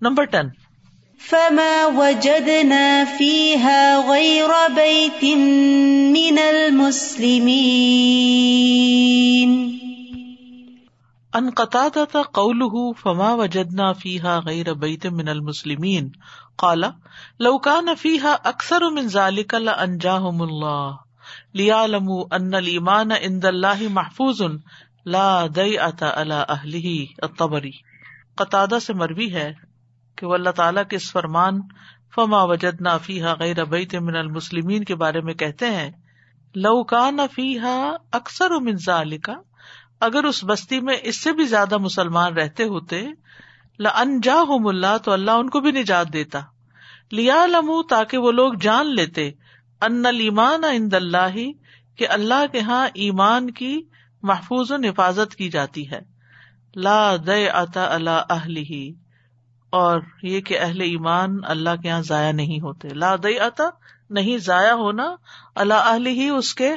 Number ten. فما وجدنا فيها غير بيت من المسلمين۔ ان قطادة قوله فما وجدنا فيها غير بيت من المسلمين۔ قال لو كان فيها اكثر من ذلك لانجاهم الله۔ ليعلموا ان الايمان عند الله محفوظ لا ديعة على اهله الطبري۔ قطادہ سے مروی ہے کہ وہ اللہ تعالیٰ کے اس فرمان، فما وجد نافی غیر بیت من المسلمین کے بارے میں کہتے ہیں، لو کا نفی اکثر و منزا کا اگر اس بستی میں اس سے بھی زیادہ مسلمان رہتے ہوتے انجا ہوں اللہ تو اللہ ان کو بھی نجات دیتا۔ لیا لمو تاکہ وہ لوگ جان لیتے ان المان اند اللہ کہ اللہ کے ہاں ایمان کی محفوظ و حفاظت کی جاتی ہے۔ لا دے اتا اللہ اہلی اور یہ کہ اہل ایمان اللہ کے یہاں ضائع نہیں ہوتے۔ لا دئی آتا نہیں ضائع ہونا اللہ اہل ہی اس کے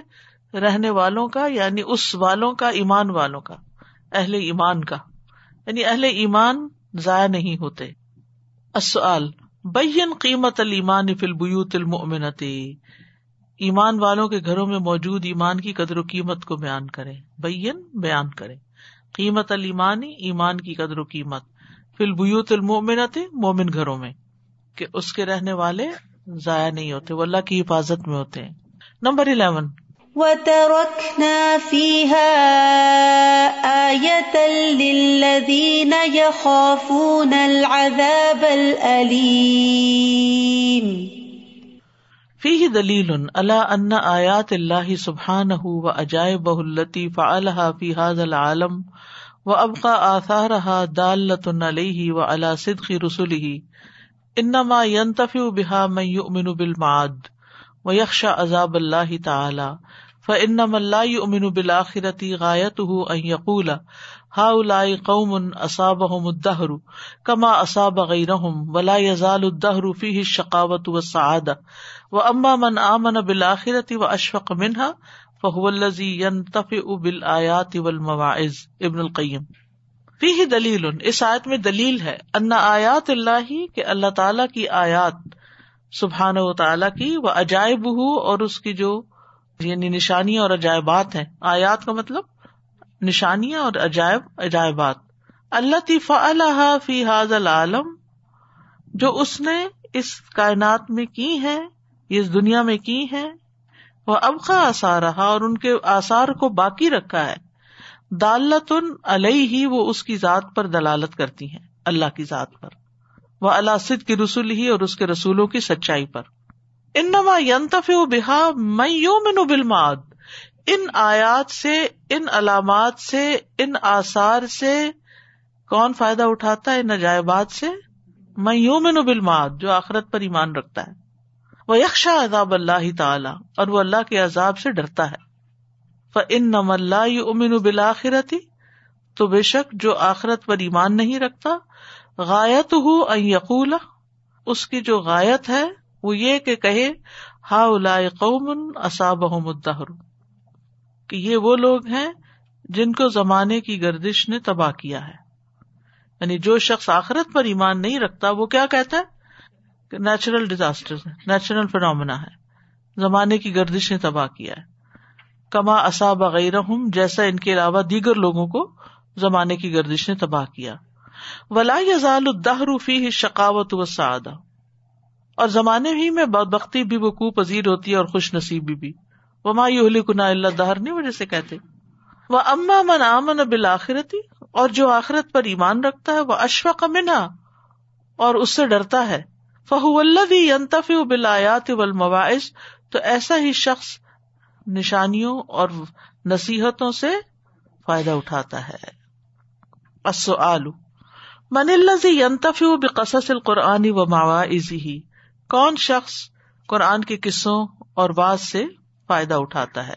رہنے والوں کا یعنی اس والوں کا، ایمان والوں کا، اہل ایمان کا۔ یعنی اہل ایمان ضائع نہیں ہوتے۔ بین قیمت المان فلبیوت المنتی ایمان والوں کے گھروں میں موجود ایمان کی قدر و قیمت کو بیان کرے بین بیان کرے قیمت المانی ایمان کی قدر و قیمت۔ فل بیوت المومنت مومن گھروں میں کہ اس کے رہنے والے ضائع نہیں ہوتے وہ اللہ کی حفاظت میں ہوتے ہیں۔ Number eleven. وَتَرَكْنَا فِيهَا آيَةً لِلَّذِينَ يَخَافُونَ الْعَذَابَ الْأَلِيمِ۔ فيه دلیل على ان آیات اللہ سبحانہ و عجائبہ التي فعلها في هذا العالم وہ و ابقا آثار دالت علیہ و علا صدق رسول ہی انما ينتفع بها من يؤمن بالمعاد ويخشى عذاب الله تعالى فانما لا يؤمن بالاخرة غايته ان يقول هؤلاء قوم اصابهم الدهر كما اصاب غيرهم ولا يزال الدهر فيه الشقاوة والسعادة واما من آمن بالاخرة واشفق منها فہو الزی ینتف ابل آیات والمواعظ. ابن القیم. فی ہی دلیل، اس آیت میں دلیل ہے ان آیات اللہ کہ اللہ تعالیٰ کی آیات سبحان و تعالیٰ کی وہ عجائب ہو اور اس کی جو یعنی نشانیاں اور عجائبات ہیں. آیات کا مطلب نشانیاں اور عجائب، عجائبات. اللہ طفا اللہ فی حاض العالم، جو اس نے اس کائنات میں کی ہے اس دنیا میں کی ہے وہ اب کا آسار رہا اور ان کے آسار کو باقی رکھا ہے۔ دالت علیہ ہی وہ اس کی ذات پر دلالت کرتی ہیں، اللہ کی ذات پر۔ وہ اللہ کی رسول ہی اور اس کے رسولوں کی سچائی پر۔ انما ینتف بحا میں یو من بالماد ان آیات سے، ان علامات سے، ان آثار سے کون فائدہ اٹھاتا ہے؟ ان عجائبات سے۔ میں یو من بالماد جو آخرت پر ایمان رکھتا ہے۔ وہ یکشا عذاب اللہ تعالی اور وہ اللہ کے عذاب سے ڈرتا ہے۔ ان نم اللہ امین بلاخرتی تو بے شک جو آخرت پر ایمان نہیں رکھتا غایت ہو یقول اس کی جو غایت ہے، وہ یہ کہ کہے ہا قوم اصاب مدہر کہ یہ وہ لوگ ہیں جن کو زمانے کی گردش نے تباہ کیا ہے۔ یعنی جو شخص آخرت پر ایمان نہیں رکھتا، وہ کیا کہتا ہے؟ نیچرل ڈیزاسٹر نیچرل فنومنا ہے۔ زمانے کی گردش نے تباہ کیا ہے۔ کما اصا بغیر جیسا ان کے علاوہ دیگر لوگوں کو زمانے کی گردش نے تباہ کیا۔ ولا یزال الدہروفی شکاوت و سعادہ اور زمانے ہی میں بختی بھی وقوع پذیر ہوتی ہے اور خوش نصیبی بھی۔ وہ مایو کنا اللہ دہر نہیں وجہ سے کہتے۔ وہ اما من امن بالآخرتی اور جو آخرت پر ایمان رکھتا ہے، وہ اشفق منہا اور اس سے ڈرتا ہے۔ فہو اللہ ینتف بلایات والمواعظ۔ تو ایسا ہی شخص نشانیوں اور نصیحتوں سے فائدہ اٹھاتا ہے۔ السؤال من الذي ينتفع بقصص القرآن و مواعظه کون شخص قرآن کے قصوں اور بعض سے فائدہ اٹھاتا ہے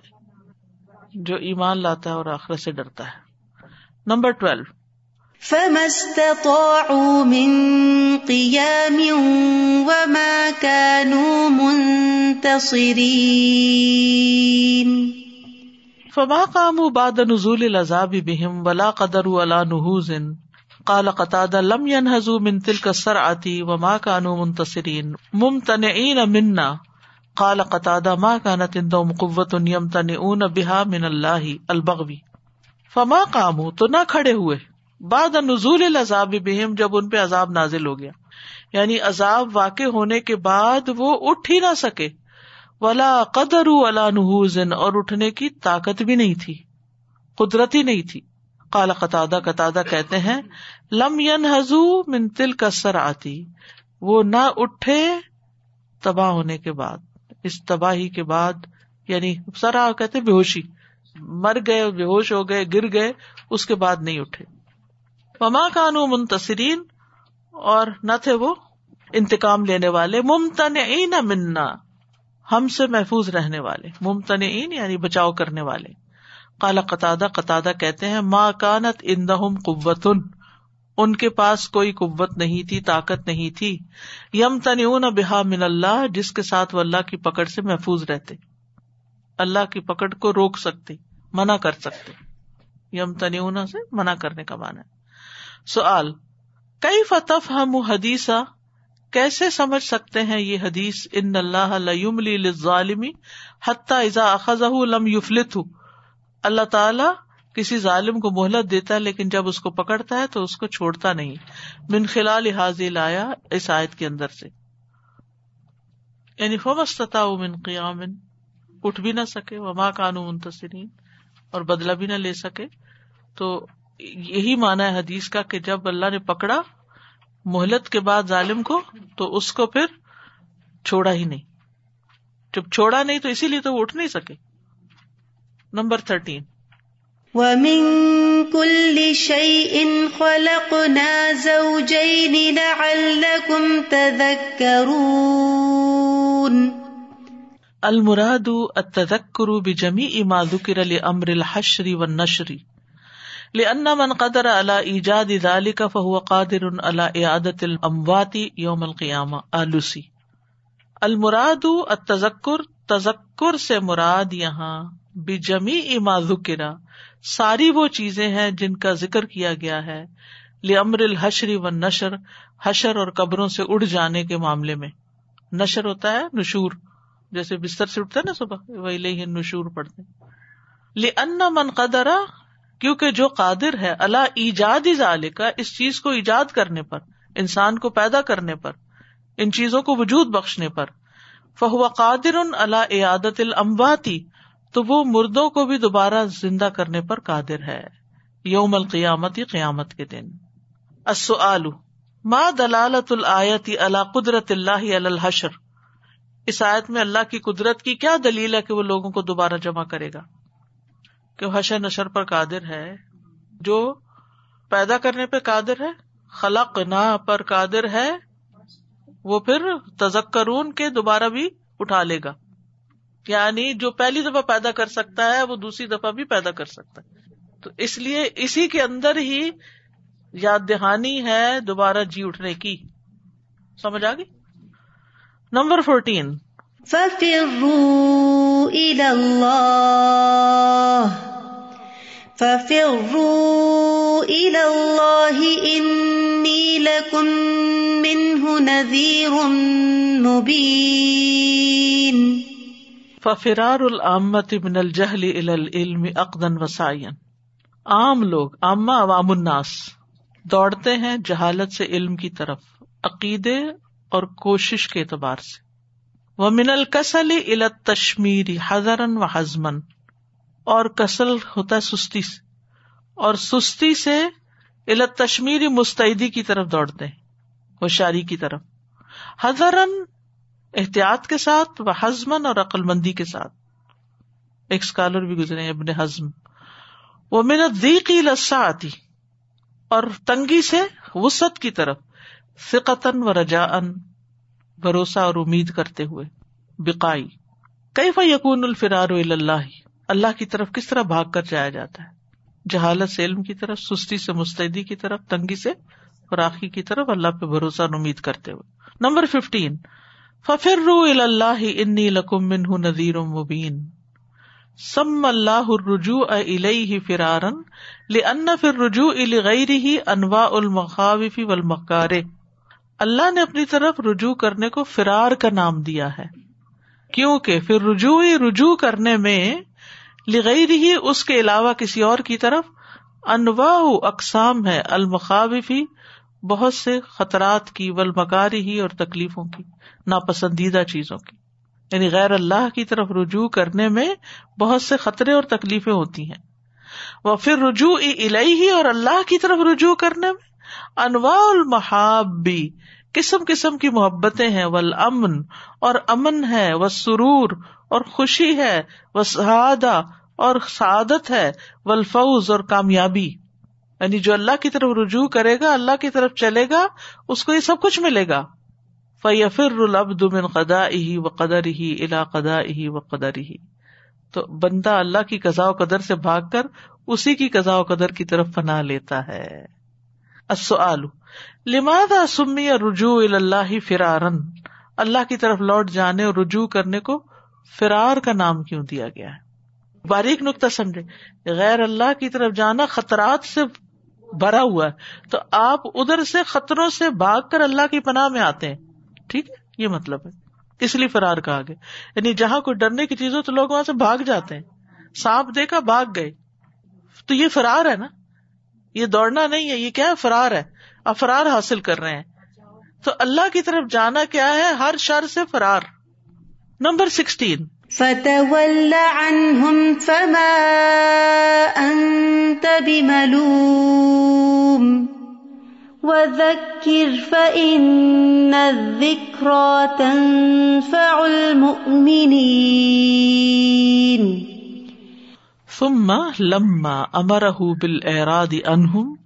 جو ایمان لاتا ہے اور آخرت سے ڈرتا ہے؟ نمبر ٹویلو فما استطاعوا من قيام وما كانوا منتصرين فما قاموا بعد نزول العذاب بهم ولا قدروا على نهوز. کال قطع لم ينهزوا من تلك السرعه وما كانوا منتصرين. ممتنعين منا. قال قطع ما كانت عندهم قوه يمتنعون بها من الله البغوي فما قاموا تو نہ کھڑے ہوئے۔ بعد نزول العذاب بهم جب ان پہ عذاب نازل ہو گیا۔ یعنی عذاب واقع ہونے کے بعد وہ اٹھ ہی نہ سکے۔ ولا قدر ولا نحوزن اور اٹھنے کی طاقت بھی نہیں تھی۔ قدرت ہی نہیں تھی۔ کالا قطع قطع کہتے ہیں، لم ین حضو من تل کسر آتی وہ نہ اٹھے تباہ ہونے کے بعد، اس تباہی کے بعد یعنی سرا کہتے بے ہوشی۔ مر گئے، بے ہوش ہو گئے، گر گئے، اس کے بعد نہیں اٹھے۔ مما کانو منتصرین اور نہ تھے وہ انتقام لینے والے ممتن منا، ہم سے محفوظ رہنے والے ممتن یعنی بچاؤ کرنے والے۔ کالا قطع قطع کہتے ہیں ماں کانت اندہم قوت ان کے پاس کوئی قوت نہیں تھی، طاقت نہیں تھی۔ یم تنیون بحا من اللہ، جس کے ساتھ وہ اللہ کی پکڑ سے محفوظ رہتے۔ اللہ کی پکڑ کو روک سکتے، منع کر سکتے۔ یم تنیون سے منع کرنے کا مانا ہے۔ سوال کئی فتف ہم حدیثہ کیسے سمجھ سکتے ہیں یہ حدیث؟ ان اللہ ظالمی حتیٰ ازا اخذ لم یفلت اللہ تعالی کسی ظالم کو مہلت دیتا ہے لیکن جب اس کو پکڑتا ہے تو اس کو چھوڑتا نہیں۔ من خلال حاضل آیا اس آیت کے اندر سے۔ یعنی فمستتا من قیام، اٹھ بھی نہ سکے، وما کانو منتصرین، اور بدلا بھی نہ لے سکے۔ تو یہی مانا ہے حدیث کا کہ جب اللہ نے پکڑا مہلت کے بعد ظالم کو تو اس کو پھر چھوڑا ہی نہیں۔ جب چھوڑا نہیں تو اسی لیے تو وہ اٹھ نہیں سکے۔ Number thirteen. وَمِن كُلِّ شَيْءٍ خَلَقْنَا زَوْجَيْنِ لَعَلَّكُمْ تَذَكَّرُونَ۔ المراد التذکر بجمیع ما ذکر لأمر الحشر والنشر۔ لأن من قدر على ایجاد ذلك فهو قادر على اعادة الاموات یوم القیامہ آلوسی المراد التذکر، تذکر سے مراد یہاں بجمیع ما ذکر، ساری وہ چیزیں ہیں جن کا ذکر کیا گیا ہے لمر الحشری و نشر حشر اور قبروں سے اڑ جانے کے معاملے میں۔ نشر ہوتا ہے، نشور، جیسے بستر سے اٹھتا ہے نا صبح وہی لے نشور پڑتے لن من قدرا کیونکہ جو قادر ہے، اللہ ایجاد ظال کا اس چیز کو ایجاد کرنے پر، انسان کو پیدا کرنے پر، ان چیزوں کو وجود بخشنے پر۔ فہو قادر اللہ عادت الامواتی تو وہ مردوں کو بھی دوبارہ زندہ کرنے پر قادر ہے۔ یوم القیامت، قیامت کے دن۔ السؤال، ما دلالت الآیت اللہ قدرت اللہ الحشر؟ اس آیت میں اللہ کی قدرت کی کیا دلیل ہے کہ وہ لوگوں کو دوبارہ جمع کرے گا؟ کہ حشر نشر پر قادر ہے، جو پیدا کرنے پہ قادر ہے خلق نہ پر قادر ہے، وہ پھر تزکرون کے دوبارہ بھی اٹھا لے گا۔ یعنی جو پہلی دفعہ پیدا کر سکتا ہے، وہ دوسری دفعہ بھی پیدا کر سکتا ہے۔ تو اس لیے اسی کے اندر ہی یاد دہانی ہے دوبارہ جی اٹھنے کی۔ سمجھ آ گئی؟ Number fourteen. مبين. ففرار العامت من الجہل العلم اقدن وسائن عام لوگ، عامہ عوام الناس دوڑتے ہیں جہالت سے علم کی طرف، عقیدے اور کوشش کے اعتبار سے۔ وہ من الکسل الت تشمیری حضرن و ہزمن اور کسل ہوتا ہے سستی سے۔ اور سستی سے الت تشمیری مستعدی کی طرف دوڑتے ہیں، ہوشیاری کی طرف۔ حضرن احتیاط کے ساتھ وہ ہزمن اور عقل مندی کے ساتھ۔ ایک اسکالر بھی گزرے ابن ہزم وہ منت دی لسا آتی اور تنگی سے وسط کی طرف۔ فقتن و رجا ان بھروسہ اور امید کرتے ہوئے۔ بکائی کئی یقون الفرار اللہ اللہ کی طرف کس طرح بھاگ کر جایا جاتا ہے؟ جہالت سے علم کی طرف، سستی سے مستعدی کی طرف، تنگی سے فراخی کی طرف اللہ پہ بھروسہ اور امید کرتے ہوئے۔ Number fifteen. ففر رو اللہ انی لکم من نذیر مبین۔ سم اللہ الرجوع الیہ فرارن لأن فی الرجوع لغیرہ انواع المخاوف والمکارہ۔ اللہ نے اپنی طرف رجوع کرنے کو فرار کا نام دیا ہے۔ کیونکہ پھر رجوع رجوع کرنے میں لغیرہ اس کے علاوہ کسی اور کی طرف انواع اقسام ہے۔ المخاوفی بہت سے خطرات کی ولمکاری ہی اور تکلیفوں کی، ناپسندیدہ چیزوں کی۔ یعنی غیر اللہ کی طرف رجوع کرنے میں بہت سے خطرے اور تکلیفیں ہوتی ہیں۔ وہ پھر رجوع ہی اور اللہ کی طرف رجوع کرنے میں انواع المحابی قسم قسم کی محبتیں ہیں ول امن اور امن ہے وہ سرور اور خوشی ہے وہ سعادہ اور سعادت ہے ولفوز اور کامیابی۔ یعنی جو اللہ کی طرف رجوع کرے گا، اللہ کی طرف چلے گا، اس کو یہ سب کچھ ملے گا۔ فیفر العبد من قدا ہی و قدر ہی الا قدا ہی و قدر ہی تو بندہ اللہ کی قزا و قدر سے بھاگ کر، اسی کی قزا و قدر کی طرف پناہ لیتا ہے۔ السؤال، لماذا سمی رجوع اللہ فرارن اللہ کی طرف لوٹ جانے اور رجوع کرنے کو فرار کا نام کیوں دیا گیا ہے؟ باریک نقطہ سمجھے غیر اللہ کی طرف جانا خطرات سے بھرا ہوا ہے، تو آپ ادھر سے خطروں سے بھاگ کر اللہ کی پناہ میں آتے ہیں، ٹھیک ہے؟ یہ مطلب ہے۔ اس لیے فرار کہا گیا۔ یعنی جہاں کوئی ڈرنے کی چیز ہو تو لوگ وہاں سے بھاگ جاتے ہیں۔ سانپ دیکھا، بھاگ گئے۔ تو یہ فرار ہے نا؟ یہ دوڑنا نہیں ہے، یہ کیا ہے؟ فرار ہے۔ آپ فرار حاصل کر رہے ہیں۔ تو اللہ کی طرف جانا کیا ہے؟ ہر شر سے فرار۔ Number sixteen. فتول عنهم فما انت بملوم۔ وذكر فإن الذكرى تنفع المؤمنين ثم لما امره بالاعراض عنهم،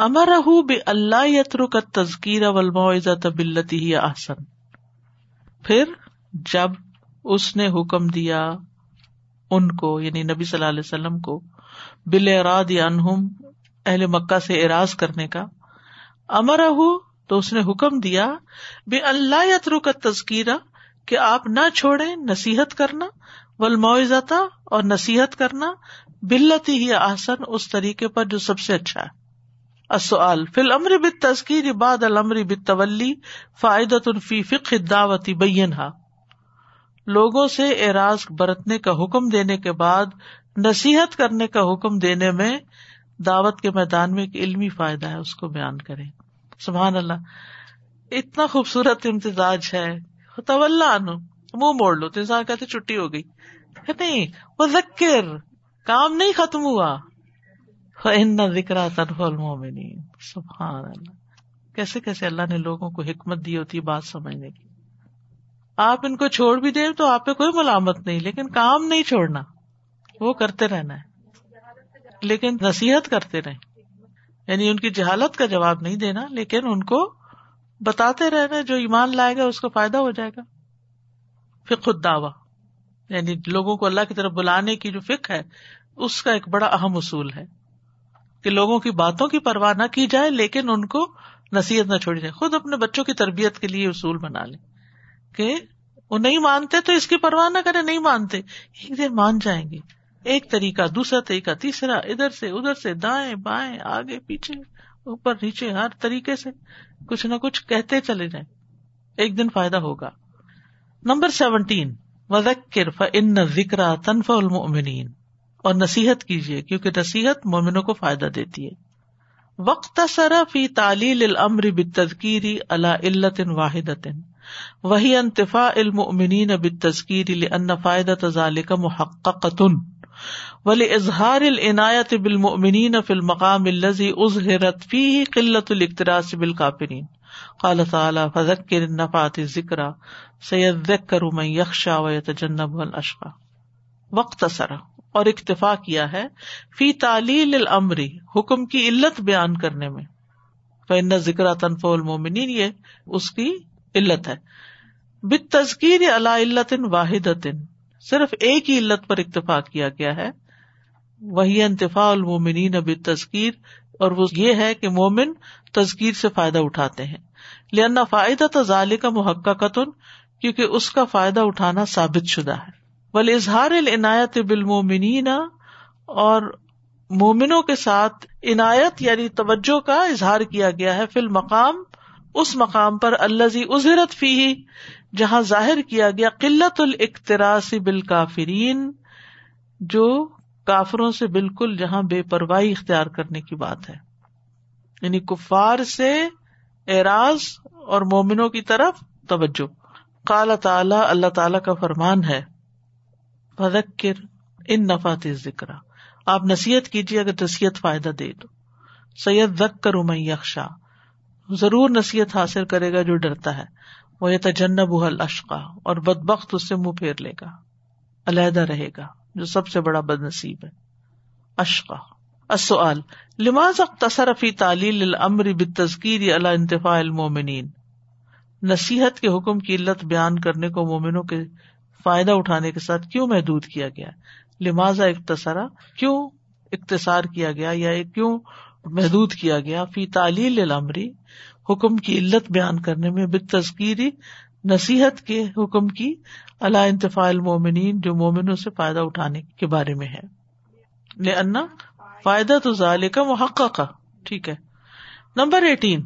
امره بألا يترك التذكير والموعظة بالتي هي احسن پھر جب اس نے حکم دیا ان کو یعنی نبی صلی اللہ علیہ وسلم کو بل اراد انہم اہل مکہ سے اراض کرنے کا امر تو اس نے حکم دیا بے اللہ یترو کا تذکیرہ کہ آپ نہ چھوڑے نصیحت کرنا ولموزتا اور نصیحت کرنا بلتی ہی آسن اس طریقے پر جو سب سے اچھا ہے۔ اصل فل امر بت تذکیر باد المر بت طولی فائدت فی فک دعوتی بینہا لوگوں سے اعراض برتنے کا حکم دینے کے بعد، نصیحت کرنے کا حکم دینے میں دعوت کے میدان میں ایک علمی فائدہ ہے، اس کو بیان کرے سبحان اللہ، اتنا خوبصورت امتزاج ہے۔ طول منہ موڑ لو، تو انسان کہتے چھٹی ہو گئی۔ نہیں وہ ذکر کام نہیں ختم ہوا۔ ذکر سبحان اللہ۔ کیسے کیسے اللہ نے لوگوں کو حکمت دی ہوتی بات سمجھنے کی۔ آپ ان کو چھوڑ بھی دیں تو آپ پہ کوئی ملامت نہیں، لیکن کام نہیں چھوڑنا۔ وہ کرتے رہنا ہے۔ لیکن نصیحت کرتے رہیں۔ یعنی ان کی جہالت کا جواب نہیں دینا، لیکن ان کو بتاتے رہنا، جو ایمان لائے گا، اس کو فائدہ ہو جائے گا۔ پھر خود دعوی یعنی لوگوں کو اللہ کی طرف بلانے کی جو فک ہے، اس کا ایک بڑا اہم اصول ہے کہ لوگوں کی باتوں کی پرواہ نہ کی جائے، لیکن ان کو نصیحت نہ چھوڑی جائے۔ خود اپنے بچوں کی تربیت کے لیے اصول بنا لیں کہ وہ نہیں مانتے تو اس کی پرواہ نہ کرے نہیں مانتے۔ ایک دن مان جائیں گے۔ ایک طریقہ، دوسرا طریقہ، تیسرا، ادھر سے ادھر سے، دائیں، بائیں، آگے، پیچھے، اوپر، نیچے، ہر طریقے سے کچھ نہ کچھ کہتے چلے جائیں۔ ایک دن فائدہ ہوگا۔ نمبر سیونٹین وزکر ان ذکر تنف المؤمنین۔ اور نصیحت کیجیے کیونکہ نصیحت مومنوں کو فائدہ دیتی ہے۔ وقت فی تعلیل الامر بالتذکیری اللہ علت واحد وہی انتفا المؤمنین بالتذکیر لان فائدہ ذالک محققۃ ولی اظہار العنایت بالمؤمنین فی المقام الذي اظہرت فیہ قلت الاقتراس بالکافرین قال تعالی، فذکر النفعت الذکر سیذکر من یخشى ویتجنبها الاشقى وقت سرا. اور اکتفا کیا ہے فی تعلیل الامر، حکم کی علت بیان کرنے میں. فإن ذکر تنفع المؤمنین، یہ اس کی علت ہے. بت تذکیر اللہ علت واحد صرف ایک ہی علت پر اکتفا کیا گیا ہے. وہی انتفا المومنین اب تذکیر اور وہ یہ ہے کہ مومن تذکیر سے فائدہ اٹھاتے ہیں۔ لہنا فائدہ تو ظال کا محقق قطن کیونکہ اس کا فائدہ اٹھانا ثابت شدہ ہے۔ ول اظہار العنایت بالمومنین اور مومنوں کے ساتھ عنایت یعنی توجہ کا اظہار کیا گیا ہے فی المقام، اس مقام پر اللہ ازرت فی جہاں ظاہر کیا گیا قلت الاقتراسی بالکافرین، جو کافروں سے بالکل جہاں بے پرواہی اختیار کرنے کی بات ہے۔ یعنی کفار سے اعراض اور مومنوں کی طرف توجہ۔ کالا تعالی، اللہ تعالی کا فرمان ہے، فذکر ان نفات ذکر آپ نصیحت کیجیے اگر نصیحت فائدہ دے تو۔ سید دک کر یکشا ضرور نصیحت حاصل کرے گا جو ڈرتا ہے۔ وہ یہ تجنب حل اشقا اور بد بخت اس سے منہ پھیر لے گا۔ علیحدہ رہے گا، جو سب سے بڑا بد نصیب ہے۔ اشقا۔ السؤال لماز اختصر فی تعلیل الامر بالتذکیر علی انتفاع المومنین؟ نصیحت کے حکم کی علت بیان کرنے کو مومنوں کے فائدہ اٹھانے کے ساتھ کیوں محدود کیا گیا؟ لمازا اختصرا کیوں اختصار کیا گیا یا کیوں محدود کیا گیا؟ فی تعلیل الامری حکم کی علت بیان کرنے میں بت تذکیری نصیحت کے حکم کی اللہ انتفاع المومنین جو مومنوں سے فائدہ اٹھانے کے بارے میں ہے۔ لأن فائدہ تو ظال کا محقق ٹھیک ہے۔ Number eighteen.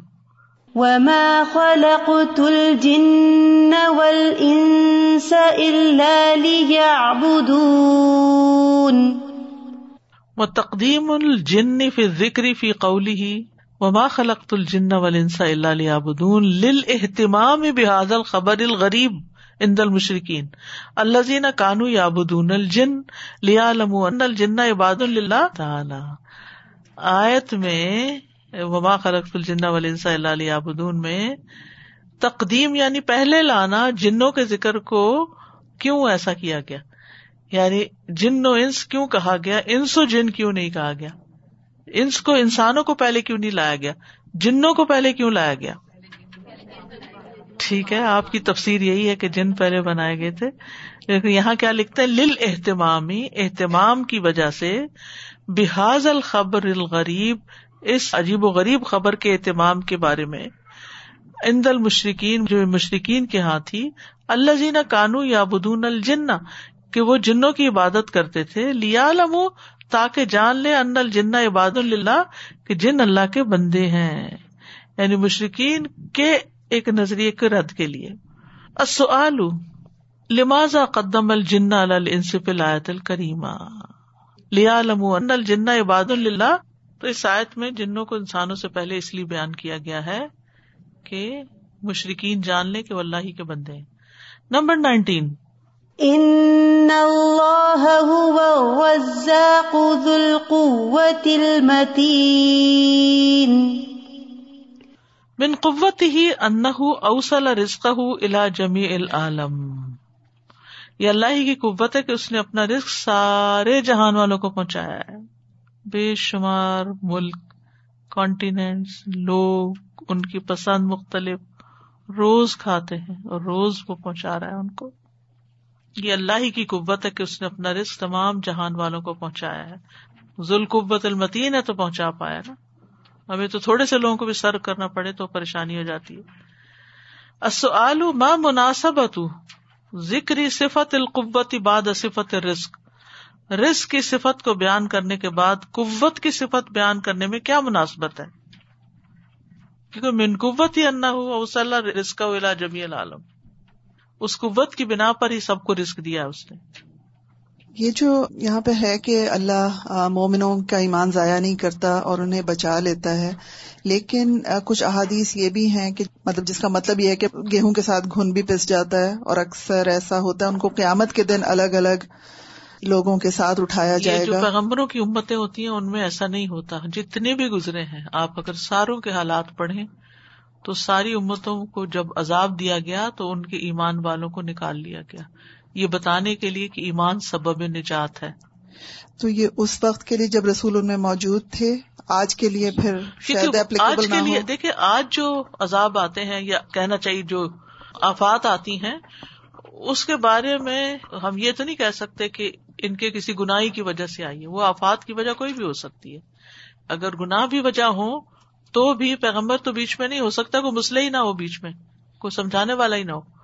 وما خلقت الجن والانس الا ليعبدون۔ متقدیم الجن فی الذکر فی قوله وما خلقت الجن والانس الا ليعبدون۔ للاهتمام بهذا الخبر الغریب عند المشرکین۔ الذين كانوا يعبدون الجن ليعلموا ان الجن عباد لله تعالی۔ آیت میں وما خلقت الجن والانس الا ليعبدون میں تقدیم یعنی پہلے لانا جنوں کے ذکر کو کیوں ایسا کیا گیا؟ یعنی جن و انس کیوں کہا گیا؟ انس و جن کیوں نہیں کہا گیا؟ انس کو انسانوں کو پہلے کیوں نہیں لایا گیا؟ جنوں کو پہلے کیوں لایا گیا؟ ٹھیک ہے، آپ کی تفسیر یہی ہے کہ جن پہلے بنائے گئے تھے۔ لیکن یہاں کیا لکھتے ہیں لل اہتمامی اہتمام کی وجہ سے بحاظ الخبر الغریب اس عجیب و غریب خبر کے اہتمام کے بارے میں۔ اند المشرقین جو مشرقین کے ہاں تھی اللہ زینا کانو یا بدون الجنا کہ وہ جنوں کی عبادت کرتے تھے۔ لیا لمو تاکہ جان لے ان الجنا عباد اللہ کہ جن اللہ کے بندے ہیں۔ یعنی مشرقین کے ایک نظریے کے رد کے لیے۔ لمازا قدم الجن الانصف الایت الکریمہ؟ لیا لمو ان الجنا عباد اللہ تو اس آیت میں جنوں کو انسانوں سے پہلے اس لیے بیان کیا گیا ہے کہ مشرقین جان لے کہ وہ اللہ ہی کے بندے ہیں۔ Number nineteen. ان اللہ هو الرزاق ذو القوة المتین۔ من قوت ہی انہ اوسل رزقہ الى جمیع العالم۔ یہ اللہ ہی کی قوت ہے کہ اس نے اپنا رزق سارے جہان والوں کو پہنچایا ہے۔ بے شمار ملک کانٹیننٹس لوگ ان کی پسند مختلف روز کھاتے ہیں اور روز وہ پہنچا رہا ہے ان کو۔ یہ اللہ ہی کی قوت ہے کہ اس نے اپنا رسک تمام جہان والوں کو پہنچایا ہے۔ ذوال قوت المتین ہے تو پہنچا پایا نا۔ ہمیں تو تھوڑے سے لوگوں کو بھی سرو کرنا پڑے تو پریشانی ہو جاتی ہے۔ ماں مناسب ذکری صفت القوت بعد صفت رسک رسک کی صفت کو بیان کرنے کے بعد قوت کی صفت بیان کرنے میں کیا مناسبت ہے؟ کیونکہ من قوت ہی انا ہوا رسک جمی العالم۔ اس قوت کی بنا پر ہی سب کو رسک دیا اس نے۔ یہ جو یہاں پہ ہے کہ اللہ مومنوں کا ایمان ضائع نہیں کرتا اور انہیں بچا لیتا ہے لیکن کچھ احادیث یہ بھی ہیں کہ مطلب جس کا مطلب یہ ہے کہ گیہوں کے ساتھ گھن بھی پس جاتا ہے اور اکثر ایسا ہوتا ہے ان کو قیامت کے دن الگ الگ لوگوں کے ساتھ اٹھایا جائے گا۔ جو پیغمبروں کی امتیں ہوتی ہیں ان میں ایسا نہیں ہوتا۔ جتنے بھی گزرے ہیں آپ اگر ساروں کے حالات پڑھیں تو ساری امتوں کو جب عذاب دیا گیا تو ان کے ایمان والوں کو نکال لیا گیا۔ یہ بتانے کے لیے کہ ایمان سبب نجات ہے۔ تو یہ اس وقت کے لیے جب رسول ان میں موجود تھے آج کے لیے پھر آج کے لیے دیکھیں آج جو عذاب آتے ہیں یا کہنا چاہیے جو آفات آتی ہیں اس کے بارے میں ہم یہ تو نہیں کہہ سکتے کہ ان کے کسی گناہی کی وجہ سے آئی ہے وہ آفات کی وجہ کوئی بھی ہو سکتی ہے۔ اگر گناہ بھی وجہ ہو تو بھی پیغمبر تو بیچ میں نہیں ہو سکتا کوئی مسئلہ ہی نہ ہو بیچ میں کوئی سمجھانے والا ہی نہ ہو۔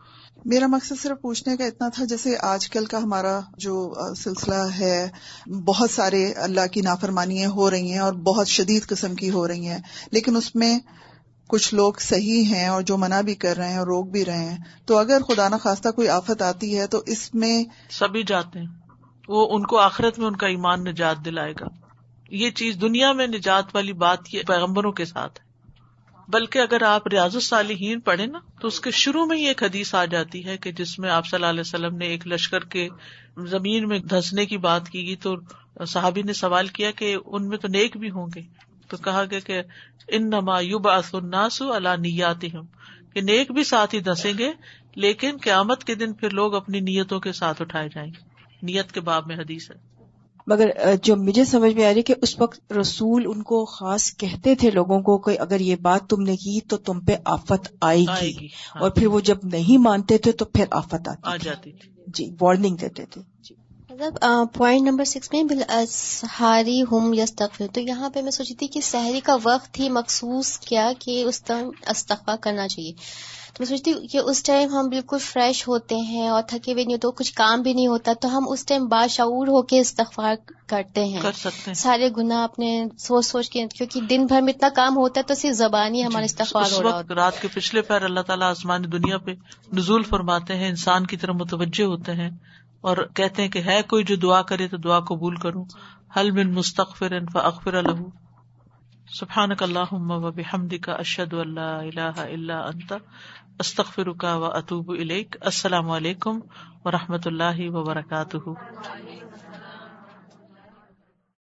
میرا مقصد صرف پوچھنے کا اتنا تھا، جیسے آج کل کا ہمارا جو سلسلہ ہے، بہت سارے اللہ کی نافرمانیاں ہو رہی ہیں اور بہت شدید قسم کی ہو رہی ہیں، لیکن اس میں کچھ لوگ صحیح ہیں اور جو منع بھی کر رہے ہیں اور روک بھی رہے ہیں۔ تو اگر خدا نخواستہ کوئی آفت آتی ہے تو اس میں سبھی جاتے ہیں۔ وہ ان کو آخرت میں ان کا ایمان نجات دلائے گا۔ یہ چیز دنیا میں نجات والی بات یہ پیغمبروں کے ساتھ ہے۔ بلکہ اگر آپ ریاض الصالحین پڑھے نا، تو اس کے شروع میں ہی ایک حدیث آ جاتی ہے کہ جس میں آپ صلی اللہ علیہ وسلم نے ایک لشکر کے زمین میں دھسنے کی بات کی گئی تو صحابی نے سوال کیا کہ ان میں تو نیک بھی ہوں گے؟ تو کہا گیا کہ ان نما یوب الناس اللہ نیات کہ نیک بھی ساتھ ہی دسیں گے، لیکن قیامت کے دن پھر لوگ اپنی نیتوں کے ساتھ اٹھائے جائیں گے۔ نیت کے باب میں حدیث ہے۔ مگر جو مجھے سمجھ میں آ رہی کہ اس وقت رسول ان کو خاص کہتے تھے لوگوں کو کہ اگر یہ بات تم نے کی تو تم پہ آفت آئے گی۔ ہاں۔ اور پھر وہ جب نہیں مانتے تھے تو پھر آفت آتی آ جاتی تھی۔ جی وارننگ دیتے تھے۔ جی۔ مطلب پوائنٹ نمبر سکس میں ہاری ہم یس تو یہاں پہ میں سوچی تھی کہ سحری کا وقت ہی مخصوص کیا کہ اس ٹائم استفا کرنا چاہیے۔ تو میں سوچتی کہ اس ٹائم ہم بالکل فریش ہوتے ہیں اور تھکے ہوئے نہیں تو کچھ کام بھی نہیں ہوتا تو ہم اس ٹائم باشعور ہو کے استغفار کرتے ہیں۔ کر سکتے سارے گناہ اپنے سوچ سوچ کے کیونکہ دن بھر میں اتنا کام ہوتا ہے تو صرف زبان ہی ہمارے جی، وقت رات کے پچھلے پیر اللہ تعالیٰ آسمانی دنیا پہ نزول فرماتے ہیں انسان کی طرف متوجہ ہوتے ہیں۔ اور کہتے ہیں کہ ہے کوئی جو دعا کرے تو دعا قبول کروں۔ حل بن مستقفر اخبر له۔ سبحانك اللهم وبحمدك اشهد کا اشد اللہ اللہ اللہ انت استغفرك کا و اطوب السلام علیکم و رحمۃ اللہ وبرکاتہ۔